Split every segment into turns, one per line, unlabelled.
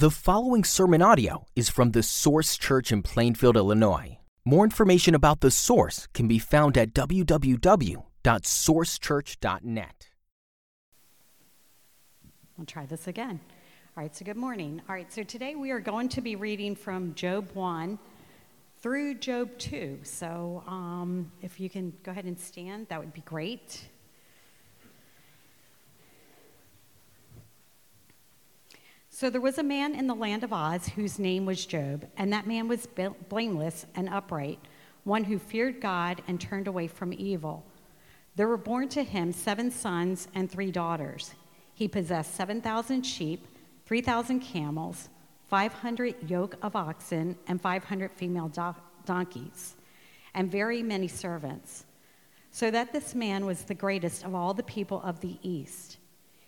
The following sermon audio is from the Source Church in Plainfield, Illinois. More information about the Source can be found at www.sourcechurch.net.
I'll try this again. All right, so good morning. All right, so today we are going to be reading from Job 1 through Job 2. So um, if you can go ahead and stand, that would be great. So there was a man in the land of Uz whose name was Job, and that man was blameless and upright, one who feared God and turned away from evil. There were born to him seven sons and three daughters. He possessed 7,000 sheep, 3,000 camels, 500 yoke of oxen, and 500 female do- donkeys, and very many servants, so that this man was the greatest of all the people of the East.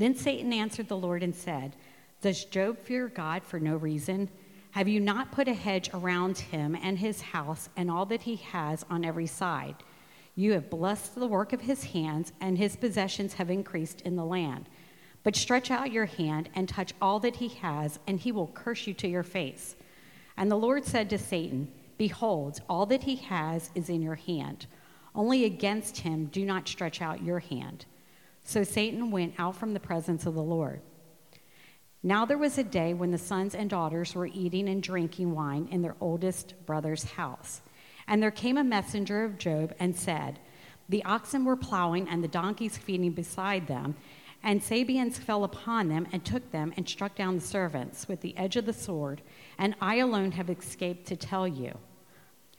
Then Satan answered the Lord and said, Does Job fear God for no reason? Have you not put a hedge around him and his house and all that he has on every side? You have blessed the work of his hands, and his possessions have increased in the land. But stretch out your hand and touch all that he has, and he will curse you to your face. And the Lord said to Satan, Behold, all that he has is in your hand. Only against him do not stretch out your hand. So Satan went out from the presence of the Lord. Now there was a day when the sons and daughters were eating and drinking wine in their oldest brother's house. And there came a messenger of Job and said, The oxen were plowing and the donkeys feeding beside them, and Sabeans fell upon them and took them and struck down the servants with the edge of the sword, and I alone have escaped to tell you.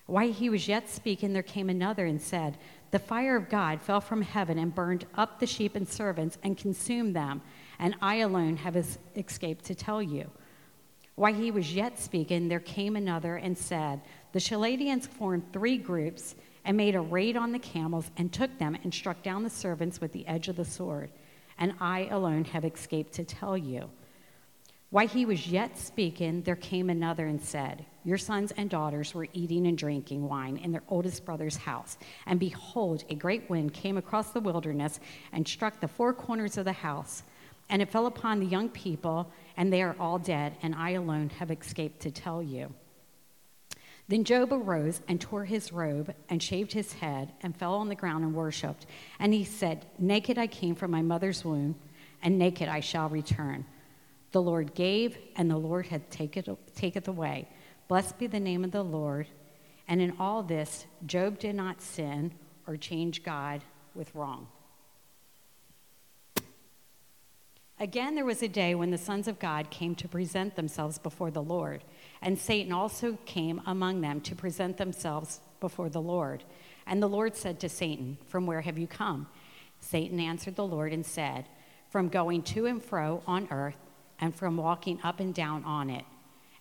While he was yet speaking, there came another and said, The fire of God fell from heaven and burned up the sheep and servants and consumed them, and I alone have escaped to tell you. While he was yet speaking, there came another and said, The Chaldeans formed three groups and made a raid on the camels and took them and struck down the servants with the edge of the sword, and I alone have escaped to tell you. While he was yet speaking, there came another and said, Your sons and daughters were eating and drinking wine in their oldest brother's house. And behold, a great wind came across the wilderness and struck the four corners of the house. And it fell upon the young people, and they are all dead, and I alone have escaped to tell you. Then Job arose and tore his robe and shaved his head and fell on the ground and worshipped. And he said, Naked I came from my mother's womb, and naked I shall return. The Lord gave, and the Lord hath taketh away. Blessed be the name of the Lord. And in all this, Job did not sin or change God with wrong. Again, there was a day when the sons of God came to present themselves before the Lord, and Satan also came among them to present themselves before the Lord. And the Lord said to Satan, From where have you come? Satan answered the Lord and said, From going to and fro on earth and from walking up and down on it.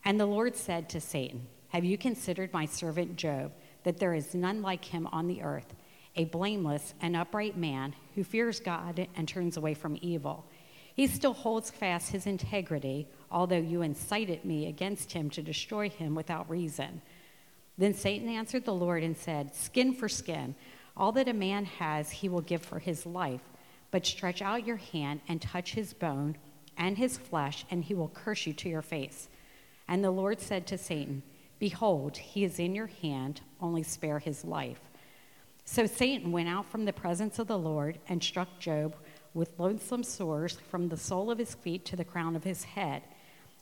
And the Lord said to Satan, Have you considered my servant Job, that there is none like him on the earth, a blameless and upright man who fears God and turns away from evil? He still holds fast his integrity, although you incited me against him to destroy him without reason. Then Satan answered the Lord and said, Skin for skin, all that a man has he will give for his life, but stretch out your hand and touch his bone and his flesh, and he will curse you to your face. And the Lord said to Satan, Behold, he is in your hand, only spare his life. So Satan went out from the presence of the Lord and struck Job with loathsome sores from the sole of his feet to the crown of his head.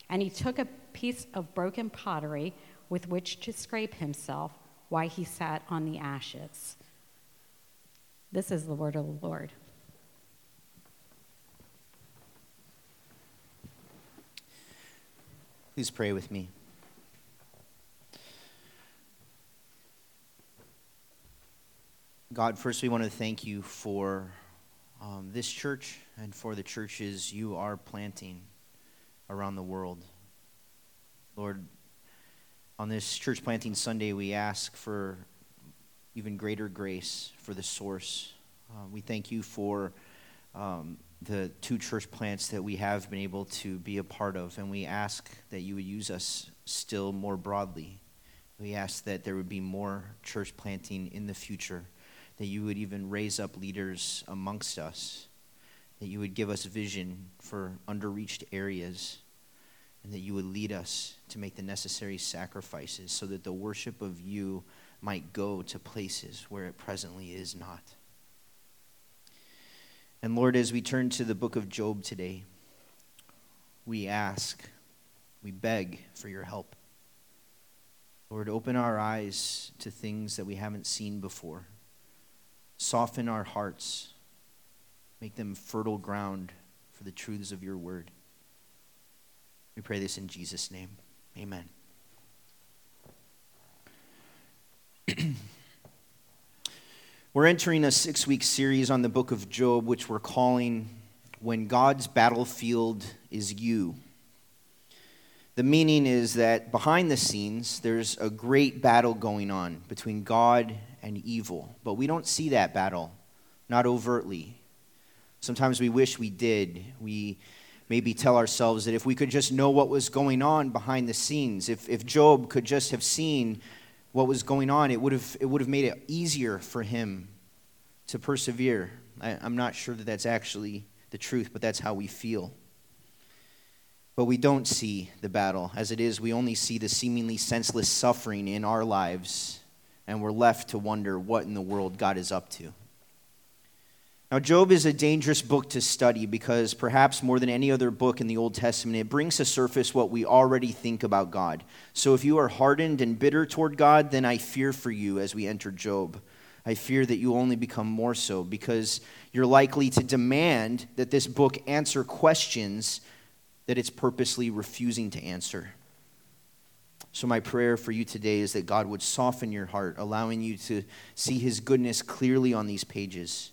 And he took a piece of broken pottery with which to scrape himself while he sat on the ashes. This is the word of the Lord.
Please pray with me. God, first we want to thank you for um, this church and for the churches you are planting around the world. Lord, on this church planting Sunday, we ask for even greater grace for the source. Uh, we thank you for um, the two church plants that we have been able to be a part of, and we ask that you would use us still more broadly. We ask that there would be more church planting in the future, that you would even raise up leaders amongst us, that you would give us vision for underreached areas, and that you would lead us to make the necessary sacrifices so that the worship of you might go to places where it presently is not. And Lord, as we turn to the book of Job today, we ask, we beg for your help. Lord, open our eyes to things that we haven't seen before. Soften our hearts. Make them fertile ground for the truths of your word. We pray this in Jesus' name. Amen. We're entering a six week series on the book of Job, which we're calling When God's Battlefield is You. The meaning is that behind the scenes, there's a great battle going on between God and evil, but we don't see that battle, not overtly. Sometimes we wish we did. We maybe tell ourselves that if we could just know what was going on behind the scenes, if, if Job could just have seen what was going on, it would have, it would have made it easier for him to persevere. I, I'm not sure that that's actually the truth, but that's how we feel. But we don't see the battle. As it is, we only see the seemingly senseless suffering in our lives, and we're left to wonder what in the world God is up to. Now, Job is a dangerous book to study because perhaps more than any other book in the Old Testament, it brings to surface what we already think about God. So if you are hardened and bitter toward God, then I fear for you as we enter Job. I fear that you only become more so because you're likely to demand that this book answer questions that it's purposely refusing to answer. So, my prayer for you today is that God would soften your heart, allowing you to see his goodness clearly on these pages.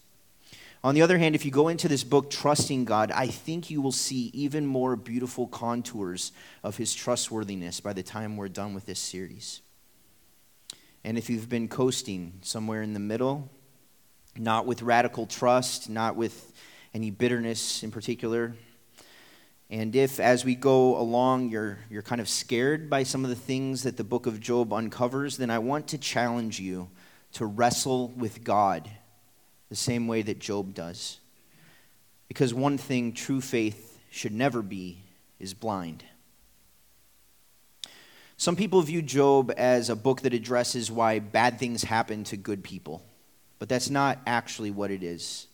On the other hand, if you go into this book trusting God, I think you will see even more beautiful contours of his trustworthiness by the time we're done with this series. And if you've been coasting somewhere in the middle, not with radical trust, not with any bitterness in particular, and if, as we go along, you're, you're kind of scared by some of the things that the book of Job uncovers, then I want to challenge you to wrestle with God the same way that Job does. Because one thing true faith should never be is blind. Some people view Job as a book that addresses why bad things happen to good people, but that's not actually what it is.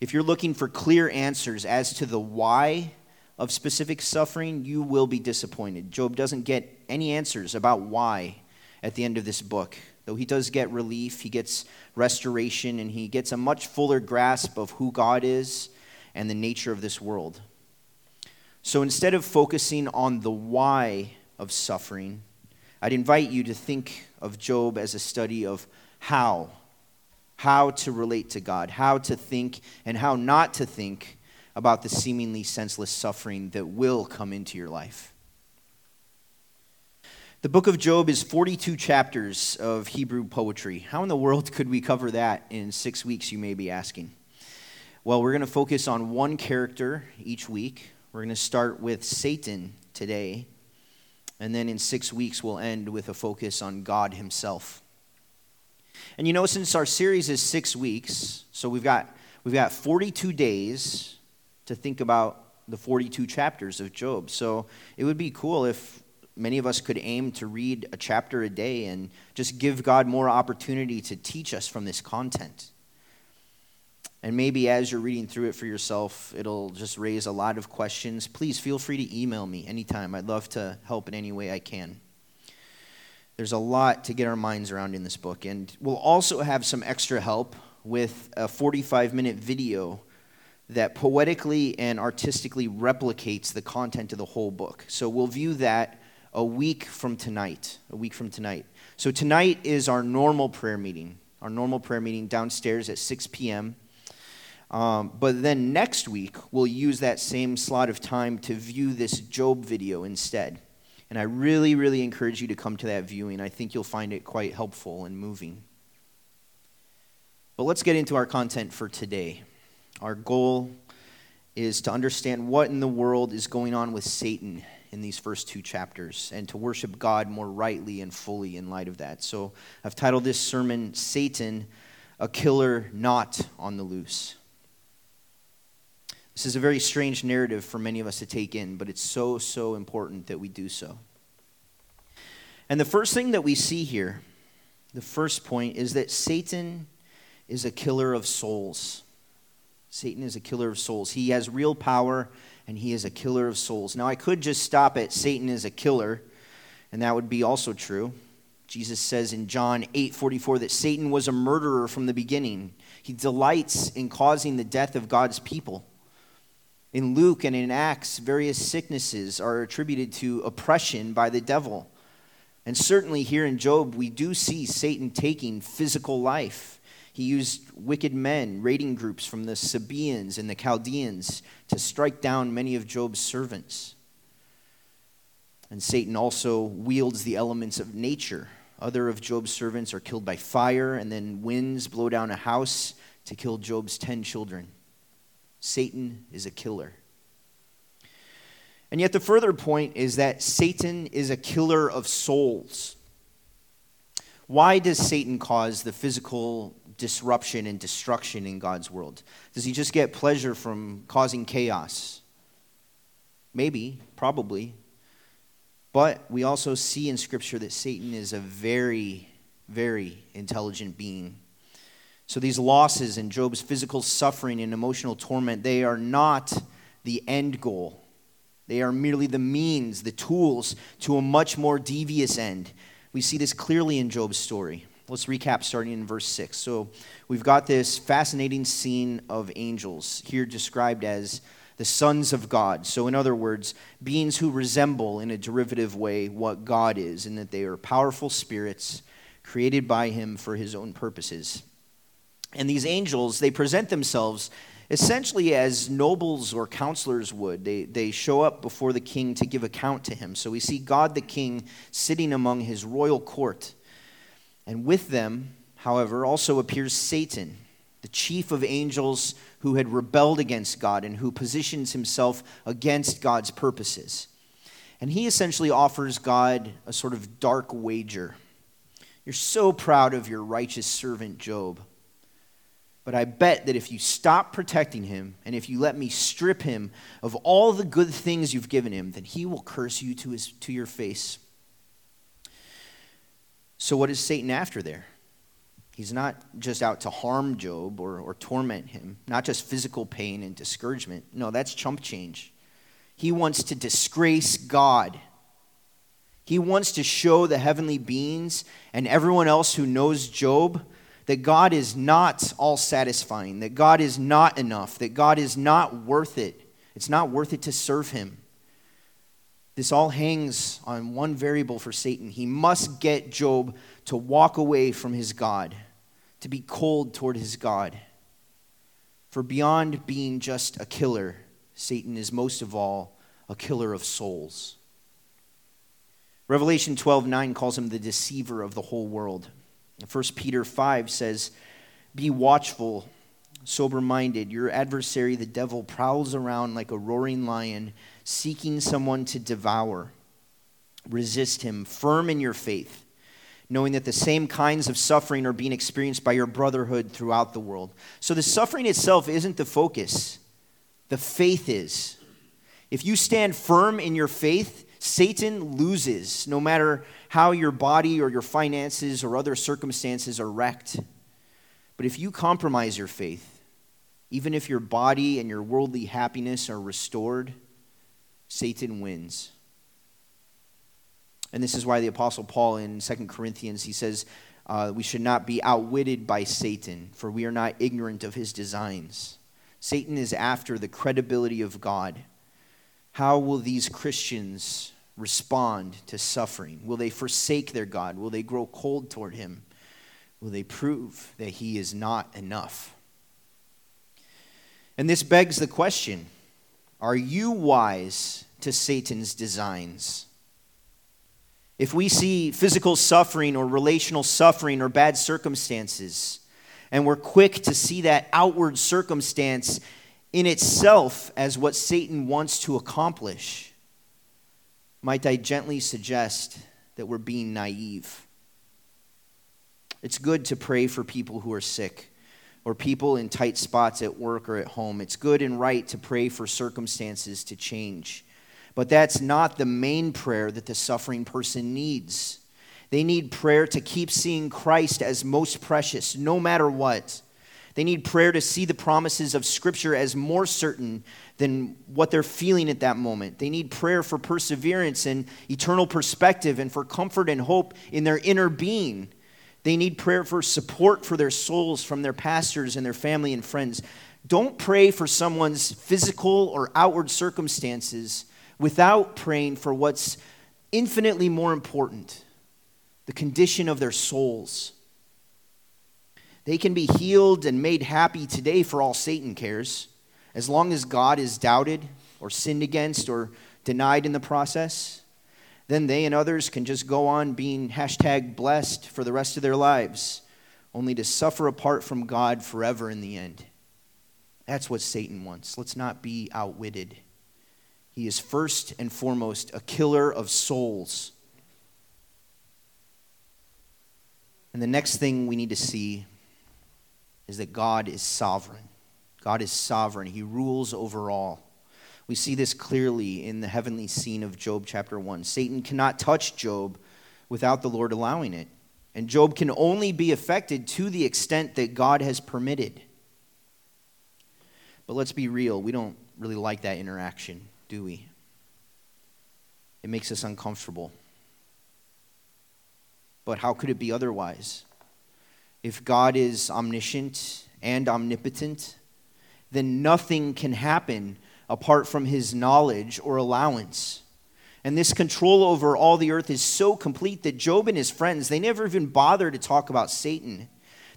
If you're looking for clear answers as to the why of specific suffering, you will be disappointed. Job doesn't get any answers about why at the end of this book. Though he does get relief, he gets restoration, and he gets a much fuller grasp of who God is and the nature of this world. So instead of focusing on the why of suffering, I'd invite you to think of Job as a study of how, how to relate to God, how to think, and how not to think about the seemingly senseless suffering that will come into your life. The book of Job is 42 chapters of Hebrew poetry. How in the world could we cover that in six weeks, you may be asking? Well, we're going to focus on one character each week. We're going to start with Satan today. And then in six weeks, we'll end with a focus on God Himself. And you know, since our series is six weeks, so we've got, we've got 42 days to think about the 42 chapters of Job. So it would be cool if many of us could aim to read a chapter a day and just give God more opportunity to teach us from this content. And maybe as you're reading through it for yourself, it'll just raise a lot of questions. Please feel free to email me anytime. I'd love to help in any way I can. There's a lot to get our minds around in this book. And we'll also have some extra help with a 45 minute video that poetically and artistically replicates the content of the whole book. So we'll view that a week from tonight. A week from tonight. So tonight is our normal prayer meeting, our normal prayer meeting downstairs at 6 p.m. Um, but then next week, we'll use that same slot of time to view this Job video instead. And I really, really encourage you to come to that viewing. I think you'll find it quite helpful and moving. But let's get into our content for today. Our goal is to understand what in the world is going on with Satan in these first two chapters and to worship God more rightly and fully in light of that. So I've titled this sermon, Satan, a Killer Not on the Loose. This is a very strange narrative for many of us to take in, but it's so, so important that we do so. And the first thing that we see here, the first point, is that Satan is a killer of souls. Satan is a killer of souls. He has real power and he is a killer of souls. Now, I could just stop at Satan is a killer, and that would be also true. Jesus says in John 8:44 that Satan was a murderer from the beginning. He delights in causing the death of God's people. In Luke and in Acts, various sicknesses are attributed to oppression by the devil. And certainly here in Job, we do see Satan taking physical life. He used wicked men, raiding groups from the Sabaeans and the Chaldeans to strike down many of Job's servants. And Satan also wields the elements of nature. Other of Job's servants are killed by fire, and then winds blow down a house to kill Job's ten children. Satan is a killer. And yet, the further point is that Satan is a killer of souls. Why does Satan cause the physical disruption and destruction in God's world? Does he just get pleasure from causing chaos? Maybe, probably. But we also see in Scripture that Satan is a very, very intelligent being. So these losses and Job's physical suffering and emotional torment, they are not the end goal. They are merely the means, the tools to a much more devious end. We see this clearly in Job's story. Let's recap starting in verse 6. So we've got this fascinating scene of angels here described as the sons of God. So, in other words, beings who resemble in a derivative way what God is, in that they are powerful spirits created by Him for His own purposes. And these angels, they present themselves essentially as nobles or counselors would. They, they show up before the king to give account to him. So we see God the king sitting among his royal court. And with them, however, also appears Satan, the chief of angels who had rebelled against God and who positions himself against God's purposes. And he essentially offers God a sort of dark wager. You're so proud of your righteous servant Job. But I bet that if you stop protecting him and if you let me strip him of all the good things you've given him, then he will curse you to, his, to your face. So, what is Satan after there? He's not just out to harm Job or, or torment him, not just physical pain and discouragement. No, that's chump change. He wants to disgrace God. He wants to show the heavenly beings and everyone else who knows Job that God is not all satisfying, that God is not enough, that God is not worth it. It's not worth it to serve Him. This all hangs on one variable for Satan. He must get Job to walk away from his God, to be cold toward his God. For beyond being just a killer, Satan is most of all a killer of souls. Revelation 12:9 calls him the deceiver of the whole world. 1 Peter 5 says, Be watchful, sober minded. Your adversary, the devil, prowls around like a roaring lion, seeking someone to devour. Resist him, firm in your faith, knowing that the same kinds of suffering are being experienced by your brotherhood throughout the world. So the suffering itself isn't the focus, the faith is. If you stand firm in your faith, Satan loses no matter how your body or your finances or other circumstances are wrecked. But if you compromise your faith, even if your body and your worldly happiness are restored, Satan wins. And this is why the Apostle Paul in 2 Corinthians, he says, uh, we should not be outwitted by Satan, for we are not ignorant of his designs. Satan is after the credibility of God. How will these Christians respond to suffering? Will they forsake their God? Will they grow cold toward him? Will they prove that he is not enough? And this begs the question Are you wise to Satan's designs? If we see physical suffering or relational suffering or bad circumstances, and we're quick to see that outward circumstance in itself as what Satan wants to accomplish, might I gently suggest that we're being naive? It's good to pray for people who are sick or people in tight spots at work or at home. It's good and right to pray for circumstances to change. But that's not the main prayer that the suffering person needs. They need prayer to keep seeing Christ as most precious, no matter what. They need prayer to see the promises of Scripture as more certain than what they're feeling at that moment. They need prayer for perseverance and eternal perspective and for comfort and hope in their inner being. They need prayer for support for their souls from their pastors and their family and friends. Don't pray for someone's physical or outward circumstances without praying for what's infinitely more important the condition of their souls. They can be healed and made happy today for all Satan cares, as long as God is doubted or sinned against or denied in the process. Then they and others can just go on being hashtag blessed for the rest of their lives, only to suffer apart from God forever in the end. That's what Satan wants. Let's not be outwitted. He is first and foremost a killer of souls. And the next thing we need to see is that God is sovereign. God is sovereign, He rules over all. We see this clearly in the heavenly scene of Job chapter 1. Satan cannot touch Job without the Lord allowing it. And Job can only be affected to the extent that God has permitted. But let's be real, we don't really like that interaction do we? It makes us uncomfortable. But how could it be otherwise? If God is omniscient and omnipotent, then nothing can happen apart from his knowledge or allowance. And this control over all the earth is so complete that Job and his friends, they never even bother to talk about Satan.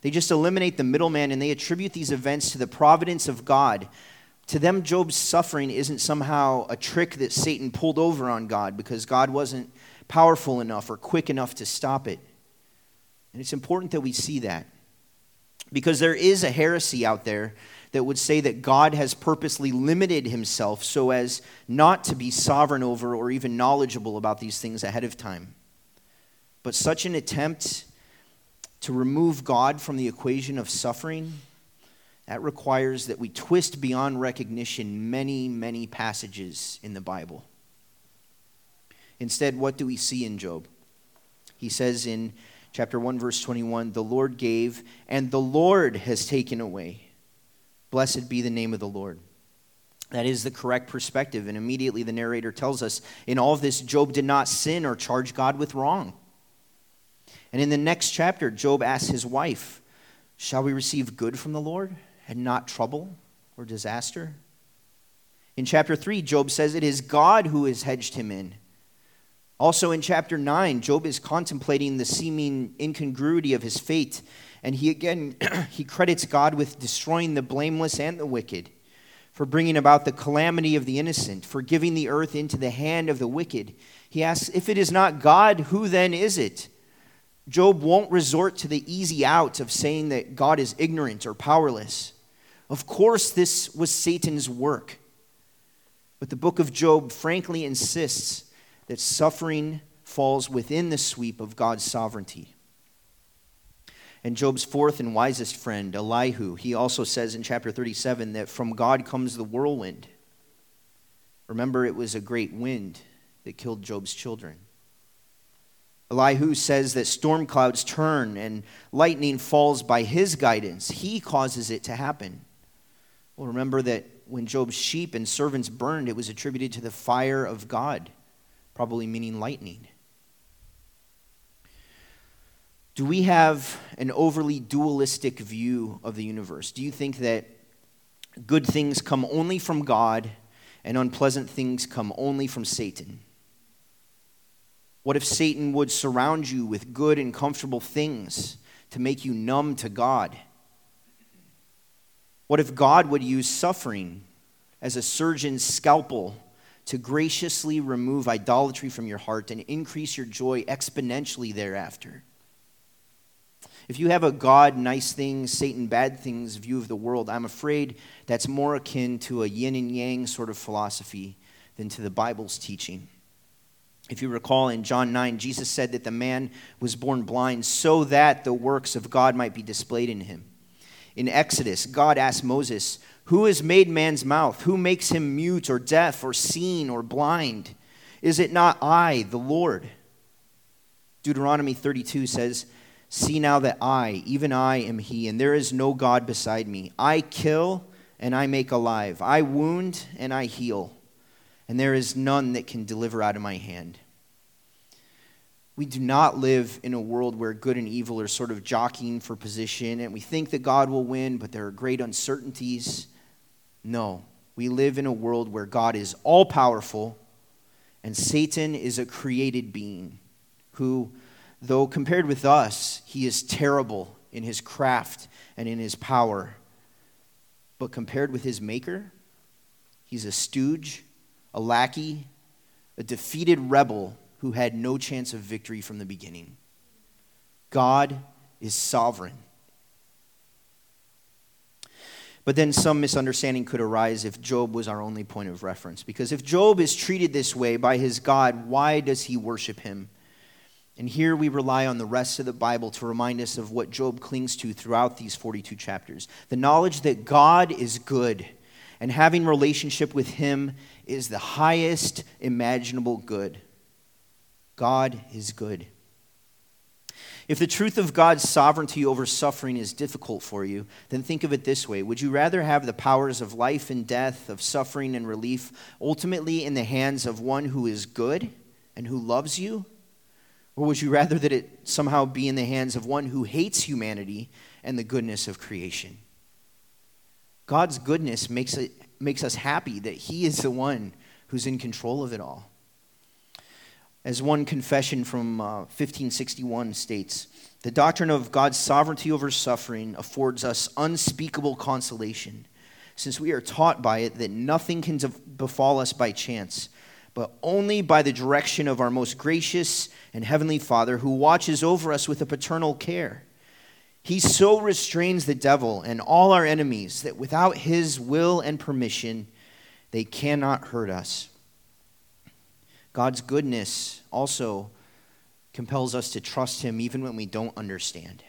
They just eliminate the middleman and they attribute these events to the providence of God to them, Job's suffering isn't somehow a trick that Satan pulled over on God because God wasn't powerful enough or quick enough to stop it. And it's important that we see that. Because there is a heresy out there that would say that God has purposely limited himself so as not to be sovereign over or even knowledgeable about these things ahead of time. But such an attempt to remove God from the equation of suffering that requires that we twist beyond recognition many, many passages in the Bible. Instead, what do we see in Job? He says in chapter 1, verse 21 The Lord gave, and the Lord has taken away. Blessed be the name of the Lord. That is the correct perspective. And immediately the narrator tells us in all of this, Job did not sin or charge God with wrong. And in the next chapter, Job asks his wife, Shall we receive good from the Lord? and not trouble or disaster. In chapter 3, Job says it is God who has hedged him in. Also in chapter 9, Job is contemplating the seeming incongruity of his fate, and he again he credits God with destroying the blameless and the wicked, for bringing about the calamity of the innocent, for giving the earth into the hand of the wicked. He asks, if it is not God, who then is it? Job won't resort to the easy out of saying that God is ignorant or powerless. Of course, this was Satan's work. But the book of Job frankly insists that suffering falls within the sweep of God's sovereignty. And Job's fourth and wisest friend, Elihu, he also says in chapter 37 that from God comes the whirlwind. Remember, it was a great wind that killed Job's children. Elihu says that storm clouds turn and lightning falls by his guidance. He causes it to happen. Well, remember that when Job's sheep and servants burned, it was attributed to the fire of God, probably meaning lightning. Do we have an overly dualistic view of the universe? Do you think that good things come only from God and unpleasant things come only from Satan? What if Satan would surround you with good and comfortable things to make you numb to God? What if God would use suffering as a surgeon's scalpel to graciously remove idolatry from your heart and increase your joy exponentially thereafter? If you have a God, nice things, Satan, bad things view of the world, I'm afraid that's more akin to a yin and yang sort of philosophy than to the Bible's teaching. If you recall in John 9, Jesus said that the man was born blind so that the works of God might be displayed in him. In Exodus, God asked Moses, Who has made man's mouth? Who makes him mute or deaf or seen or blind? Is it not I, the Lord? Deuteronomy 32 says, See now that I, even I, am He, and there is no God beside me. I kill and I make alive. I wound and I heal, and there is none that can deliver out of my hand. We do not live in a world where good and evil are sort of jockeying for position, and we think that God will win, but there are great uncertainties. No, we live in a world where God is all powerful, and Satan is a created being who Though compared with us, he is terrible in his craft and in his power. But compared with his maker, he's a stooge, a lackey, a defeated rebel who had no chance of victory from the beginning. God is sovereign. But then some misunderstanding could arise if Job was our only point of reference. Because if Job is treated this way by his God, why does he worship him? And here we rely on the rest of the Bible to remind us of what Job clings to throughout these 42 chapters. The knowledge that God is good and having relationship with him is the highest imaginable good. God is good. If the truth of God's sovereignty over suffering is difficult for you, then think of it this way Would you rather have the powers of life and death, of suffering and relief, ultimately in the hands of one who is good and who loves you? Or would you rather that it somehow be in the hands of one who hates humanity and the goodness of creation? God's goodness makes, it, makes us happy that He is the one who's in control of it all. As one confession from uh, 1561 states, the doctrine of God's sovereignty over suffering affords us unspeakable consolation, since we are taught by it that nothing can befall us by chance but only by the direction of our most gracious and heavenly Father who watches over us with a paternal care. He so restrains the devil and all our enemies that without his will and permission, they cannot hurt us. God's goodness also compels us to trust him even when we don't understand.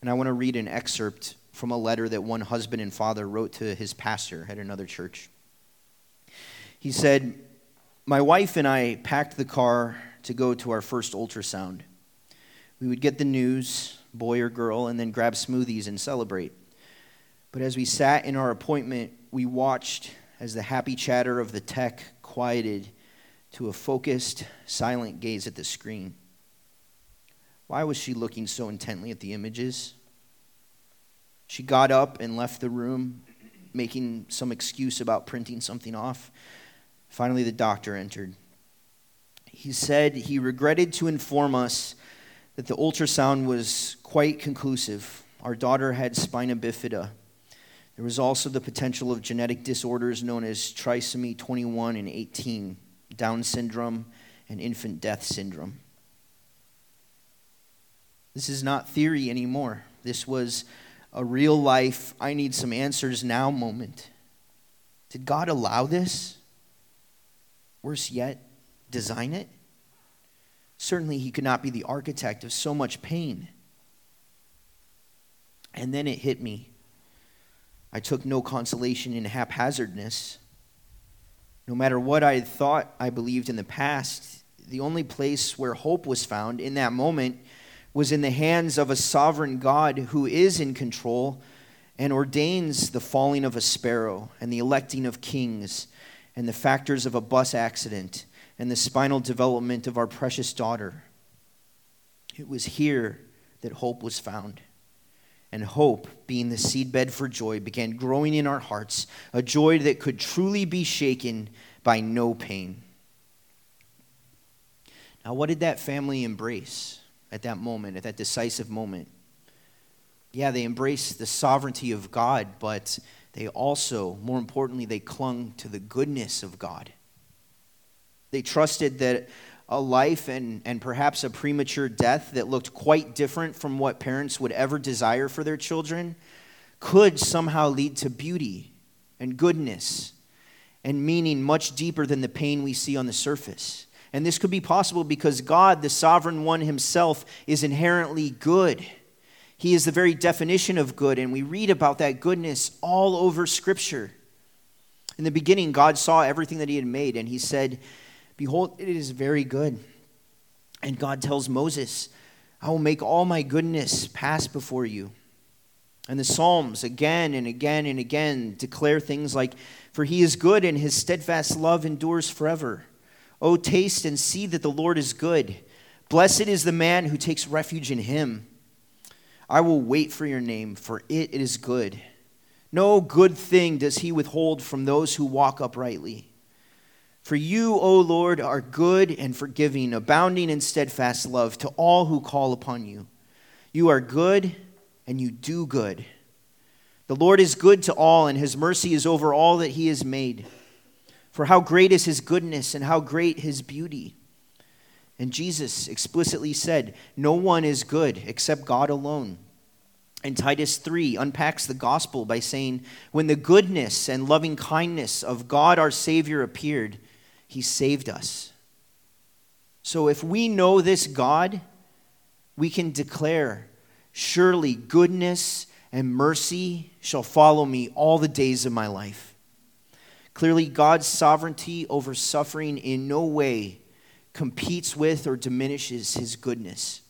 And I want to read an excerpt from a letter that one husband and father wrote to his pastor at another church. He said, My wife and I packed the car to go to our first ultrasound. We would get the news, boy or girl, and then grab smoothies and celebrate. But as we sat in our appointment, we watched as the happy chatter of the tech quieted to a focused, silent gaze at the screen. Why was she looking so intently at the images? She got up and left the room, making some excuse about printing something off. Finally, the doctor entered. He said he regretted to inform us that the ultrasound was quite conclusive. Our daughter had spina bifida. There was also the potential of genetic disorders known as trisomy 21 and 18, Down syndrome, and infant death syndrome. This is not theory anymore. This was a real life, I need some answers now moment. Did God allow this? Worse yet, design it? Certainly, he could not be the architect of so much pain. And then it hit me. I took no consolation in haphazardness. No matter what I had thought I believed in the past, the only place where hope was found in that moment was in the hands of a sovereign God who is in control and ordains the falling of a sparrow and the electing of kings and the factors of a bus accident and the spinal development of our precious daughter. It was here that hope was found. And hope, being the seedbed for joy, began growing in our hearts, a joy that could truly be shaken by no pain. Now, what did that family embrace at that moment, at that decisive moment? Yeah, they embraced the sovereignty of God, but they also, more importantly, they clung to the goodness of God. They trusted that a life and, and perhaps a premature death that looked quite different from what parents would ever desire for their children could somehow lead to beauty and goodness and meaning much deeper than the pain we see on the surface. And this could be possible because God, the sovereign one himself, is inherently good. He is the very definition of good, and we read about that goodness all over Scripture. In the beginning, God saw everything that He had made, and He said, Behold, it is very good. And God tells Moses, I will make all my goodness pass before you. And the Psalms again and again and again declare things like, For he is good and his steadfast love endures forever. O taste and see that the Lord is good. Blessed is the man who takes refuge in him. I will wait for your name, for it, is good. No good thing does he withhold from those who walk uprightly. For you, O Lord, are good and forgiving, abounding in steadfast love to all who call upon you. You are good and you do good. The Lord is good to all, and his mercy is over all that he has made. For how great is his goodness and how great his beauty. And Jesus explicitly said, No one is good except God alone. And Titus 3 unpacks the gospel by saying, When the goodness and loving kindness of God our Savior appeared, he saved us. So if we know this God, we can declare, Surely goodness and mercy shall follow me all the days of my life. Clearly, God's sovereignty over suffering in no way competes with or diminishes his goodness.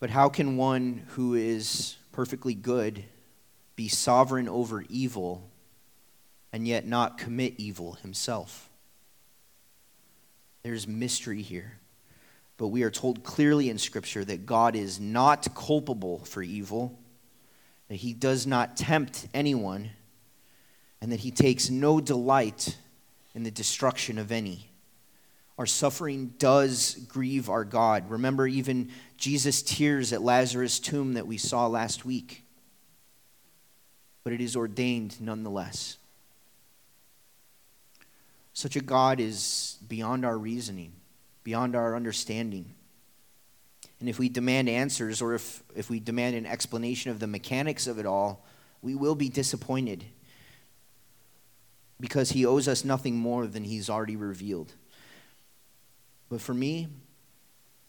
But how can one who is perfectly good be sovereign over evil and yet not commit evil himself. There's mystery here. But we are told clearly in Scripture that God is not culpable for evil, that he does not tempt anyone, and that he takes no delight in the destruction of any. Our suffering does grieve our God. Remember even Jesus' tears at Lazarus' tomb that we saw last week. But it is ordained nonetheless. Such a God is beyond our reasoning, beyond our understanding. And if we demand answers or if, if we demand an explanation of the mechanics of it all, we will be disappointed because he owes us nothing more than he's already revealed. But for me,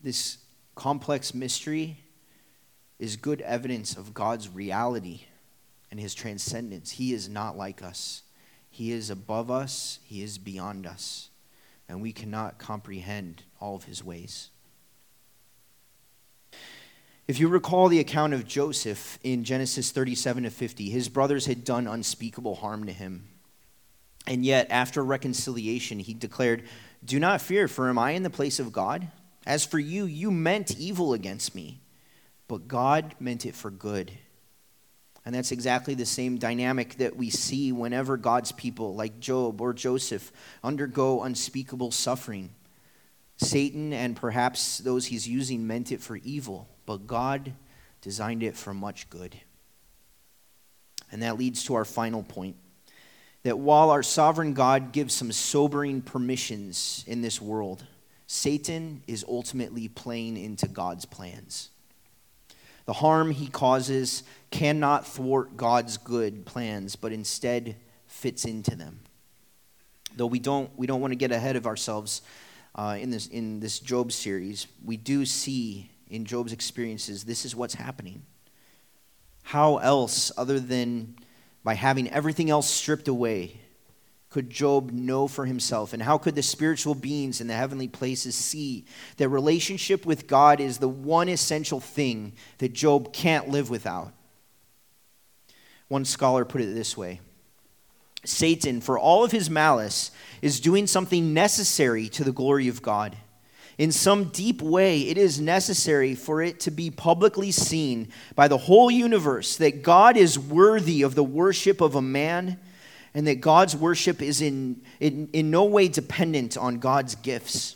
this complex mystery is good evidence of God's reality and his transcendence. He is not like us. He is above us, He is beyond us, and we cannot comprehend all of His ways. If you recall the account of Joseph in Genesis 37 to 50, his brothers had done unspeakable harm to him. And yet, after reconciliation, he declared, Do not fear, for am I in the place of God? As for you, you meant evil against me, but God meant it for good and that's exactly the same dynamic that we see whenever God's people, like Job or Joseph, undergo unspeakable suffering. Satan and perhaps those he's using meant it for evil, but God designed it for much good. And that leads to our final point that while our sovereign God gives some sobering permissions in this world, Satan is ultimately playing into God's plans. The harm he causes cannot thwart God's good plans, but instead fits into them. Though we don't, we don't want to get ahead of ourselves uh, in, this, in this Job series, we do see in Job's experiences this is what's happening. How else, other than by having everything else stripped away, could Job know for himself? And how could the spiritual beings in the heavenly places see that relationship with God is the one essential thing that Job can't live without? One scholar put it this way Satan, for all of his malice, is doing something necessary to the glory of God. In some deep way, it is necessary for it to be publicly seen by the whole universe that God is worthy of the worship of a man and that God's worship is in, in, in no way dependent on God's gifts.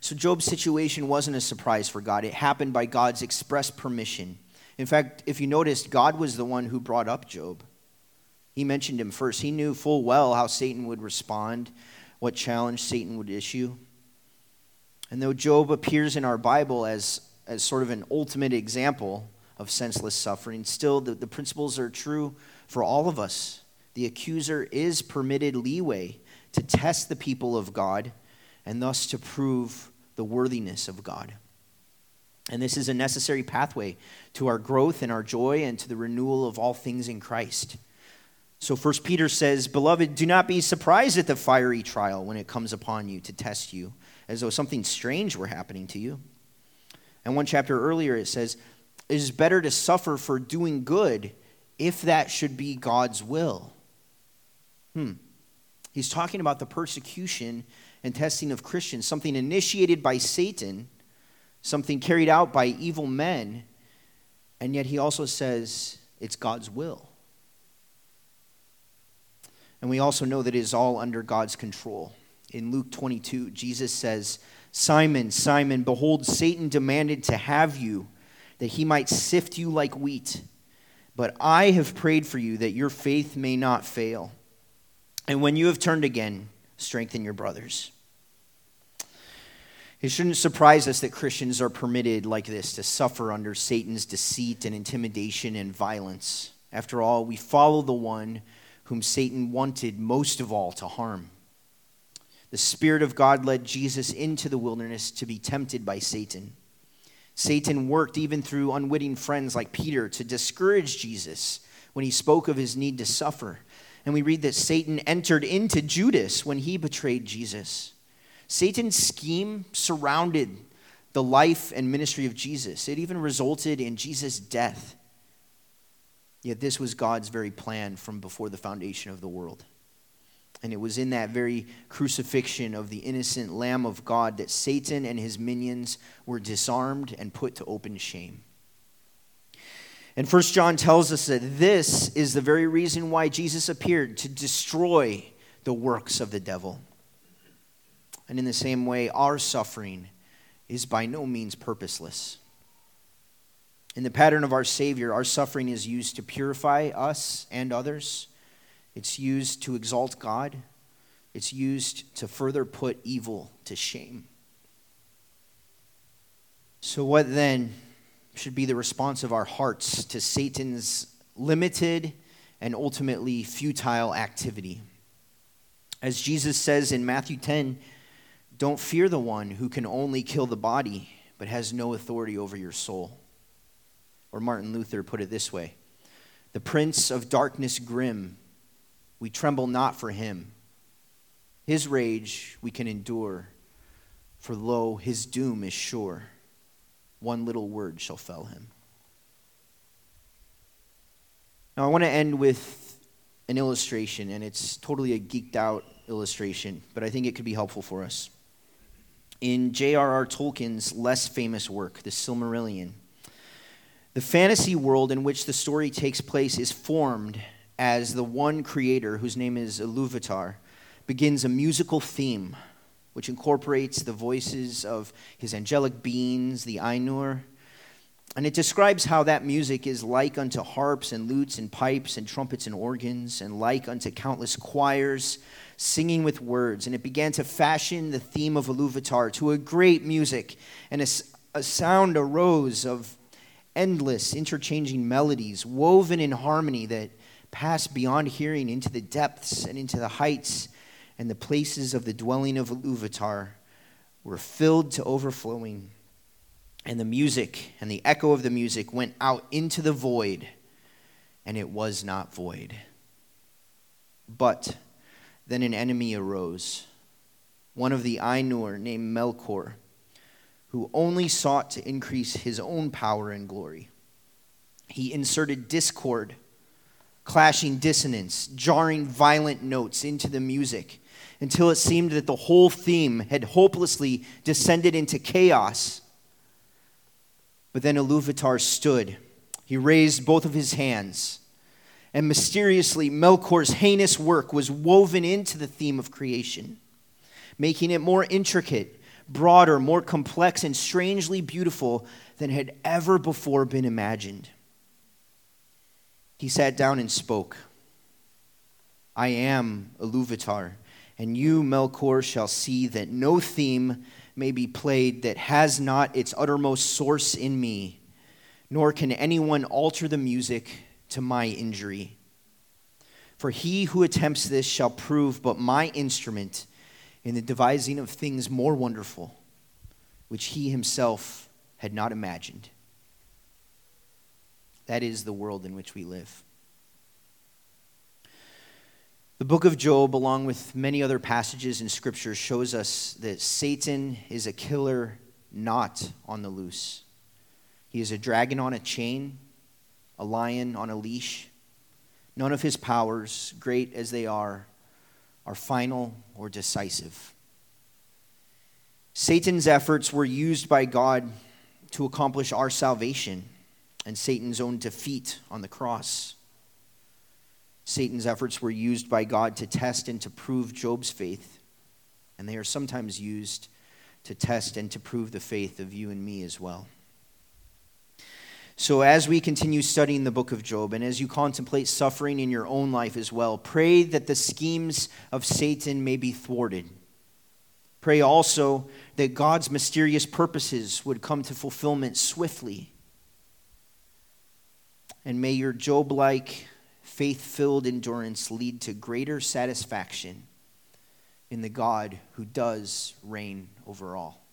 So, Job's situation wasn't a surprise for God. It happened by God's express permission. In fact, if you noticed, God was the one who brought up Job. He mentioned him first. He knew full well how Satan would respond, what challenge Satan would issue. And though Job appears in our Bible as, as sort of an ultimate example of senseless suffering, still the, the principles are true for all of us. The accuser is permitted leeway to test the people of God and thus to prove the worthiness of God. And this is a necessary pathway to our growth and our joy and to the renewal of all things in Christ. So First Peter says, Beloved, do not be surprised at the fiery trial when it comes upon you to test you, as though something strange were happening to you. And one chapter earlier it says, It is better to suffer for doing good if that should be God's will. Hmm. He's talking about the persecution and testing of Christians, something initiated by Satan, something carried out by evil men, and yet he also says it's God's will. And we also know that it is all under God's control. In Luke 22, Jesus says, Simon, Simon, behold, Satan demanded to have you, that he might sift you like wheat. But I have prayed for you that your faith may not fail. And when you have turned again, strengthen your brothers. It shouldn't surprise us that Christians are permitted like this to suffer under Satan's deceit and intimidation and violence. After all, we follow the one whom Satan wanted most of all to harm. The Spirit of God led Jesus into the wilderness to be tempted by Satan. Satan worked even through unwitting friends like Peter to discourage Jesus when he spoke of his need to suffer. And we read that Satan entered into Judas when he betrayed Jesus. Satan's scheme surrounded the life and ministry of Jesus, it even resulted in Jesus' death. Yet this was God's very plan from before the foundation of the world. And it was in that very crucifixion of the innocent Lamb of God that Satan and his minions were disarmed and put to open shame. And First John tells us that this is the very reason why Jesus appeared to destroy the works of the devil. And in the same way, our suffering is by no means purposeless. In the pattern of our Savior, our suffering is used to purify us and others. It's used to exalt God. It's used to further put evil to shame. So, what then should be the response of our hearts to Satan's limited and ultimately futile activity? As Jesus says in Matthew 10, don't fear the one who can only kill the body, but has no authority over your soul. Or Martin Luther put it this way The prince of darkness grim, we tremble not for him. His rage we can endure, for lo, his doom is sure. One little word shall fell him. Now, I want to end with an illustration, and it's totally a geeked out illustration, but I think it could be helpful for us in J.R.R. Tolkien's less famous work, The Silmarillion. The fantasy world in which the story takes place is formed as the one creator, whose name is Iluvatar, begins a musical theme which incorporates the voices of his angelic beings, the Ainur, and it describes how that music is like unto harps and lutes and pipes and trumpets and organs, and like unto countless choirs singing with words. And it began to fashion the theme of Iluvatar to a great music, and a, a sound arose of endless interchanging melodies woven in harmony that passed beyond hearing into the depths and into the heights, and the places of the dwelling of Iluvatar were filled to overflowing and the music and the echo of the music went out into the void, and it was not void. But then an enemy arose, one of the Ainur named Melkor, who only sought to increase his own power and glory. he inserted discord, clashing dissonance, jarring violent notes into the music until it seemed that the whole theme had hopelessly descended into chaos. But then Iluvatar stood. He raised both of his hands, and mysteriously, Melkor's heinous work was woven into the theme of creation, making it more intricate, broader, more complex, and strangely beautiful than had ever before been imagined. He sat down and spoke. I am Iluvatar and you, Melkor, shall see that no theme may be played that has not its uttermost source in me, nor can anyone alter the music to my injury. For he who attempts this shall prove but my instrument in the devising of things more wonderful, which he himself had not imagined. That is the world in which we live. The book of Job, along with many other passages in Scripture, shows us that Satan is a killer not on the loose. He is a dragon on a chain, a lion on a leash. None of his powers, great as they are, are final or decisive. Satan's efforts were used by God to accomplish our salvation and Satan's own defeat on the cross. Satan's efforts were used by God to test and to prove Job's faith, and they are sometimes used to test and to prove the faith of you and me as well. So, as we continue studying the book of Job, and as you contemplate suffering in your own life as well, pray that the schemes of Satan may be thwarted. Pray also that God's mysterious purposes would come to fulfillment swiftly. And may your Job like faith filled endurance lead to greater satisfaction in the God who does reign over all.